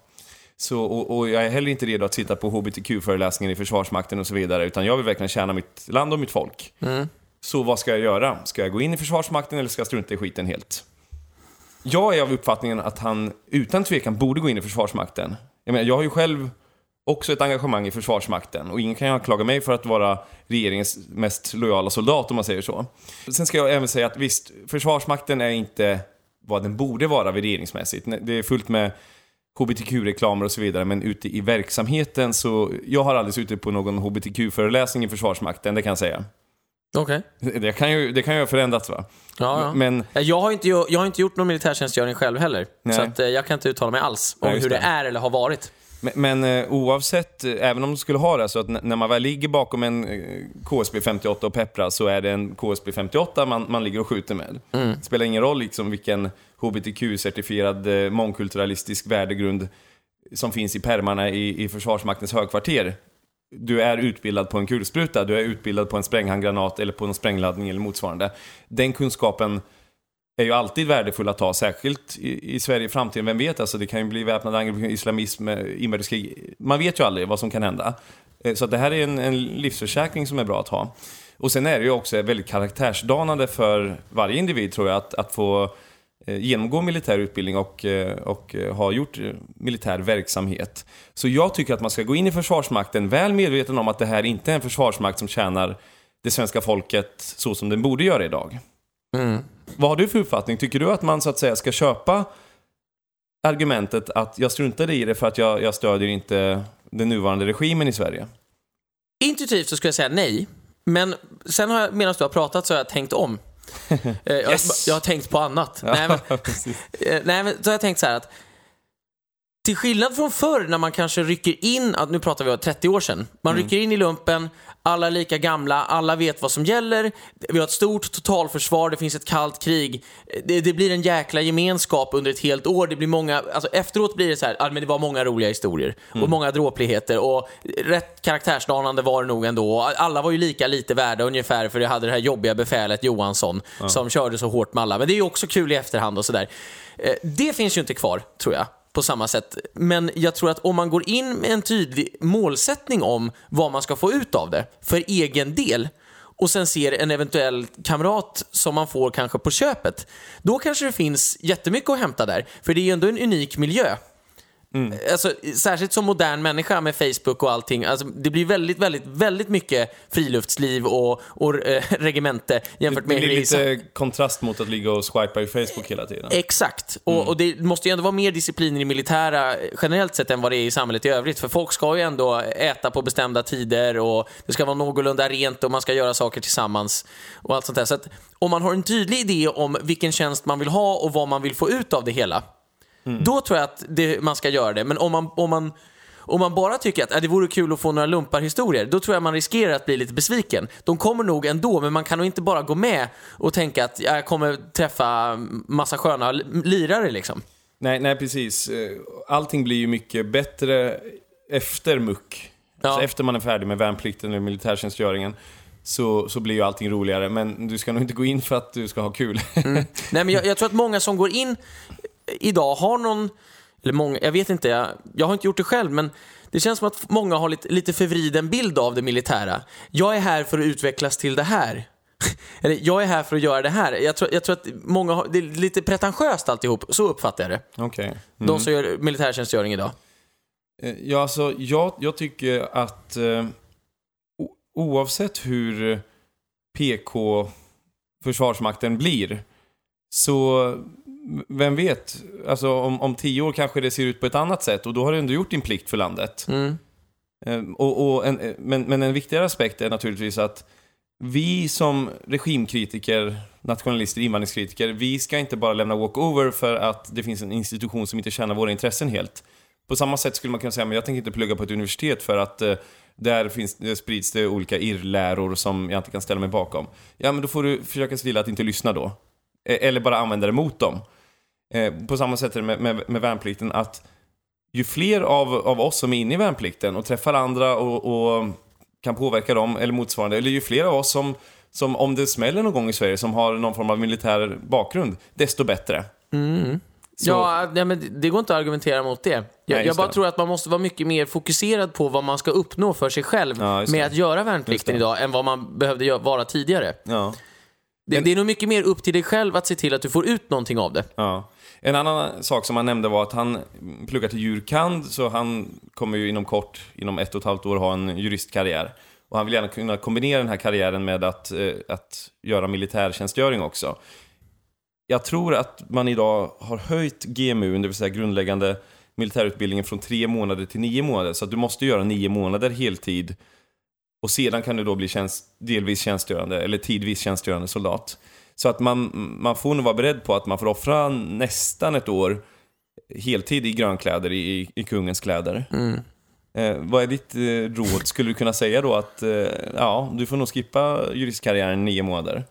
Så, och, och jag är heller inte redo att sitta på HBTQ-föreläsningar i Försvarsmakten och så vidare, utan jag vill verkligen tjäna mitt land och mitt folk. Så vad ska jag göra? Ska jag gå in i Försvarsmakten eller ska jag strunta i skiten helt? Jag är av uppfattningen att han utan tvekan borde gå in i Försvarsmakten. Jag, menar, jag har ju själv också ett engagemang i Försvarsmakten och ingen kan anklaga mig för att vara regeringens mest lojala soldat om man säger så. Sen ska jag även säga att visst, Försvarsmakten är inte vad den borde vara vid regeringsmässigt. Det är fullt med HBTQ-reklamer och så vidare, men ute i verksamheten så... Jag har aldrig suttit på någon HBTQ-föreläsning i Försvarsmakten, det kan jag säga. Okej. Det kan ju, det kan ju ha förändrats va? Ja, ja. Men Ja, Jag har, inte, jag har inte gjort någon militärtjänstgöring själv heller. Nej. Så att, eh, jag kan inte uttala mig alls om just hur det det. är eller har varit. Men, men eh, oavsett, eh, även om du skulle ha det, så att när man väl ligger bakom en eh, KSB 58 och pepprar så är det en KSB 58 man, man ligger och skjuter med. Det spelar ingen roll liksom vilken HBTQ-certifierad mångkulturalistisk värdegrund som finns i permarna i, i Försvarsmaktens högkvarter. Du är utbildad på en kulspruta, du är utbildad på en spränghandgranat eller på en sprängladdning eller motsvarande. Den kunskapen är ju alltid värdefull att ha, särskilt i, i Sverige i framtiden. Vem vet, alltså det kan ju bli väpnade angrepp, islamism, eh, inbördeskrig. Man vet ju aldrig vad som kan hända. Eh, så att det här är en, en livsförsäkring som är bra att ha. Och sen är det ju också väldigt karaktärsdanande för varje individ tror jag att, att få eh, genomgå militär utbildning och, och ha gjort militär verksamhet. Så jag tycker att man ska gå in i Försvarsmakten väl medveten om att det här inte är en försvarsmakt som tjänar det svenska folket så som den borde göra idag. Vad har du för uppfattning? Tycker du att man så att säga ska köpa argumentet att jag struntade i det för att jag, jag stödjer inte den nuvarande regimen i Sverige? Intuitivt så skulle jag säga nej. Men sen har jag, medan du har pratat så har jag tänkt om. [LAUGHS] Eh, jag, Yes! jag har tänkt på annat. Nej, men. [LAUGHS] Eh, nej, men då har jag tänkt så här att till skillnad från förr när man kanske rycker in, att nu pratar vi om 30 år sedan, man Mm. rycker in i lumpen, alla är lika gamla, alla vet vad som gäller, vi har ett stort totalförsvar, det finns ett kallt krig, det, det blir en jäkla gemenskap under ett helt år, det blir många, alltså efteråt blir det så här, men det var många roliga historier Mm. och många dråpligheter och rätt karaktärsdanande var det nog ändå. Alla var ju lika lite värda ungefär för det hade det här jobbiga befälet Johansson som körde så hårt med alla. Men det är ju också kul i efterhand och sådär. Eh, Det finns ju inte kvar, tror jag på samma sätt. Men jag tror att om man går in med en tydlig målsättning om vad man ska få ut av det för egen del och sen ser en eventuell kamrat som man får kanske på köpet, då kanske det finns jättemycket att hämta där. För det är ju ändå en unik miljö. Alltså, särskilt som modern människa med Facebook och allting. Alltså, det blir väldigt, väldigt, väldigt mycket friluftsliv och, och äh, [LAUGHS] regemente jämfört med blir det i lite kontrast mot att ligga och swipa i Facebook hela tiden. Exakt. Och, och det måste ju ändå vara mer disciplin i det militära generellt sett än vad det är i samhället i övrigt. För folk ska ju ändå äta på bestämda tider och det ska vara någorlunda rent och man ska göra saker tillsammans och allt sånt där. Så att om man har en tydlig idé om vilken tjänst man vill ha och vad man vill få ut av det hela, då tror jag att det, man ska göra det. Men om man, om man Om man bara tycker att äh, det vore kul att få några lumparhistorier, då tror jag man riskerar att bli lite besviken. De kommer nog ändå, men man kan nog inte bara gå med och tänka att jag kommer träffa massa sköna lirare liksom. Nej, nej, precis. Eh, Allting blir ju mycket bättre efter muck. Ja. Alltså efter man är färdig med värnplikten eller militärtjänstgöringen. Så, så blir ju allting roligare. Men du ska nog inte gå in för att du ska ha kul. [LAUGHS] Nej, men jag, jag tror att många som går in idag har någon, eller många, jag vet inte, jag, jag har inte gjort det själv, men det känns som att många har lite, lite förvriden bild av det militära. Jag är här för att utvecklas till det här. [LAUGHS] Eller, jag är här för att göra det här. Jag tror, jag tror att många har, det är lite pretentiöst alltihop, så uppfattar jag det. Okej. De som gör militärtjänstgöring idag. Eh, Ja, alltså, jag, jag tycker att eh, oavsett hur PK Försvarsmakten blir, så vem vet, alltså om, om tio år kanske det ser ut på ett annat sätt och då har du ändå gjort din plikt för landet. Mm. Eh, och, och en, men, men en viktigare aspekt är naturligtvis att vi som regimkritiker, nationalister, invandringskritiker, vi ska inte bara lämna walkover för att det finns en institution som inte tjänar våra intressen helt. På samma sätt skulle man kunna säga, men jag tänker inte plugga på ett universitet för att eh, där finns, det sprids det olika irrläror som jag inte kan ställa mig bakom. Ja, men då får du försöka se till att inte lyssna då. Eh, eller bara använda det mot dem. Eh, på samma sätt är det med, med, med värnplikten att ju fler av, av oss som är inne i värnplikten och träffar andra och, och kan påverka dem eller motsvarande, eller ju fler av oss som, som om det smäller någon gång i Sverige som har någon form av militär bakgrund, desto bättre. Så- Ja, nej, men det- går inte att argumentera mot det. Jag, Nej, jag bara det. tror att man måste vara mycket mer fokuserad på vad man ska uppnå för sig själv Ja, med det. att göra värnplikten idag än vad man behövde vara tidigare. Ja. Det, det är nog mycket mer upp till dig själv att se till att du får ut någonting av det. Ja. En annan sak som han nämnde var att han pluggar till jurkand, så han kommer ju inom kort, inom ett och ett halvt år, ha en juristkarriär. Och han vill gärna kunna kombinera den här karriären med att, eh, att göra militärtjänstgöring också. Jag tror att man idag har höjt GMU, det vill säga grundläggande militärutbildningen, från tre månader till nio månader. Så att du måste göra nio månader heltid. Och sedan kan du då bli tjänst, delvis tjänstgörande, eller tidvis tjänstgörande soldat. Så att man, man får nog vara beredd på att man får offra nästan ett år heltid i grönkläder, i, i kungens kläder. Eh, vad är ditt eh, råd? Skulle du kunna säga då att eh, ja, du får nog skippa juristkarriären nio månader?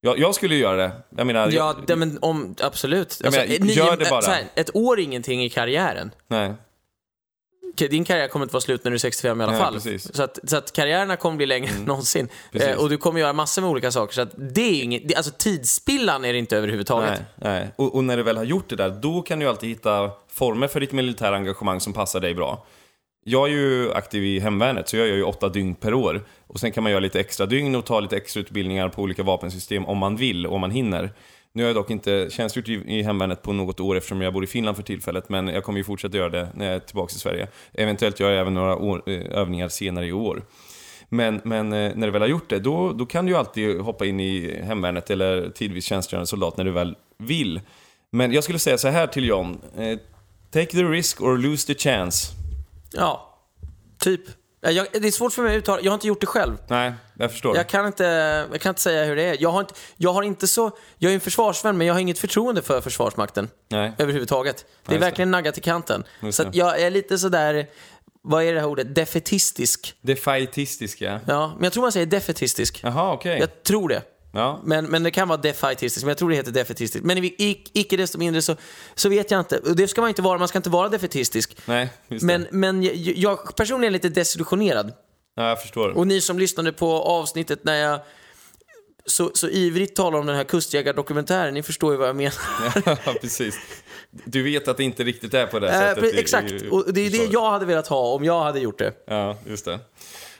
Jag, jag skulle ju göra det. Jag menar, Ja, jag, men om, absolut. Jag menar, nio- gör det bara. här, ett år är ingenting i karriären. nej. Din karriär kommer inte vara slut när du är 65 i alla Nej, fall. precis. Mm. Så att, så att karriärerna kommer bli längre än någonsin. Precis. Eh, och du kommer göra massor med olika saker. Så att det är inget, alltså tidsspillan är det inte överhuvudtaget. Nej, nej. Och, och när du väl har gjort det där, då kan du alltid hitta former för ditt militära engagemang som passar dig bra. Jag är ju aktiv i hemvärnet, så jag gör ju åtta dygn per år. Och sen kan man göra lite extra dygn och ta lite extra utbildningar på olika vapensystem om man vill, om man hinner. Nu har jag dock inte tjänstgjort i, hemvärnet på något år eftersom jag bor i Finland för tillfället, men jag kommer ju fortsätta göra det när jag är tillbaka i Sverige. Eventuellt gör jag även några år, eh, övningar senare i år. Men, men eh, när du väl har gjort det, då, då kan du ju alltid hoppa in i hemvärnet eller tidvis tjänstgörande soldat när du väl vill. Men jag skulle säga så här till John. Eh, take the risk or lose the chance. Ja, typ. Ja, Jag, det är svårt för mig att uttala, jag har inte gjort det själv. Nej, jag förstår. Jag kan, inte, jag kan inte säga hur det är. Jag har inte, jag har inte så, jag är en försvarsvän men jag har inget förtroende för Försvarsmakten. Nej. Överhuvudtaget. Det är just det. verkligen naggat i kanten. Just Så jag är lite sådär, vad är det här ordet? Defetistisk. Defaitistiska. Ja, men jag tror man säger defetistisk. Jaha, okej. Jag tror det. Ja. Men, men det kan vara defaitistisk, men jag tror det heter defetistisk. Men i, i, icke desto mindre så, så vet jag inte. Det ska man inte vara, man ska inte vara defetistisk. Nej, Men, men jag, jag personligen är lite desillusionerad. Ja, jag förstår. Och ni som lyssnade på avsnittet när jag så, så ivrigt talar om den här kustjägardokumentären, ni förstår ju vad jag menar. [LAUGHS] ja, precis. Du vet att det inte riktigt är på det Eh, sättet. i- exakt, i- och det är det jag hade velat ha om jag hade gjort det. Ja, just det.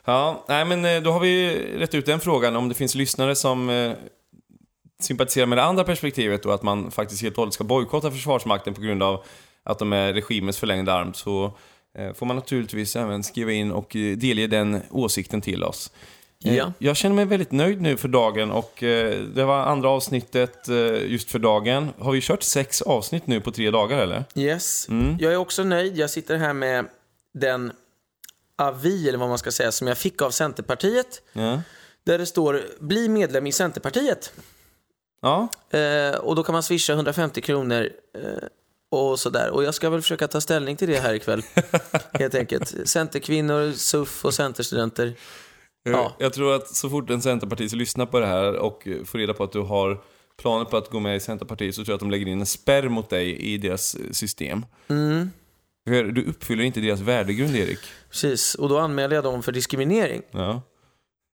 Ja, nej men eh, då har vi rätt ut den frågan. Om det finns lyssnare som eh, sympatiserar med det andra perspektivet och att man faktiskt helt och hållet ska bojkotta Försvarsmakten på grund av att de är regimens förlängda arm så eh, får man naturligtvis även skriva in och delge den åsikten till oss. Ja. Jag känner mig väldigt nöjd nu för dagen och det var andra avsnittet just för dagen. Har vi kört sex avsnitt nu på tre dagar eller? Yes. Mm. Jag är också nöjd. Jag sitter här med den avi, eller vad man ska säga, som jag fick av Centerpartiet. Ja. Där det står “Bli medlem i Centerpartiet”. Ja, Eh, och då kan man swisha 150 kronor. Eh, och sådär. Och jag ska väl försöka ta ställning till det här ikväll, [LAUGHS] helt enkelt. Centerkvinnor, SUF och Centerstudenter. Ja. Jag tror att så fort en centerpartist lyssnar på det här och får reda på att du har planer på att gå med i Centerpartiet så tror jag att de lägger in en spärr mot dig i deras system. Mm. För du uppfyller inte deras värdegrund, Erik. Precis, och då anmäler jag dem för diskriminering. Ja.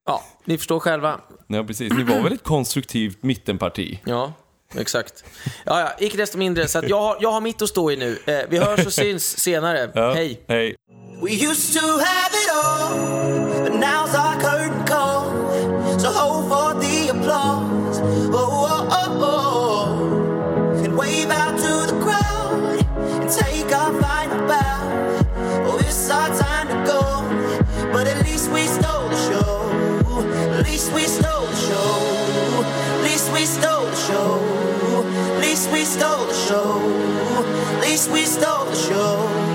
Ja, ni förstår själva. ja, precis. Ni var väl ett konstruktivt mittenparti? Ja, exakt. Ja, ja, icke desto mindre. Så att jag, har, jag har mitt att stå i nu. Eh, vi hörs och syns senare. Ja. Hej! Hej. We used to have it all, but now's our curtain call. So hold for the applause. Oh, oh, oh, oh. And wave out to the crowd and take our least we stole the show. Least we stole the show. Least we stole the show. Least we stole the show.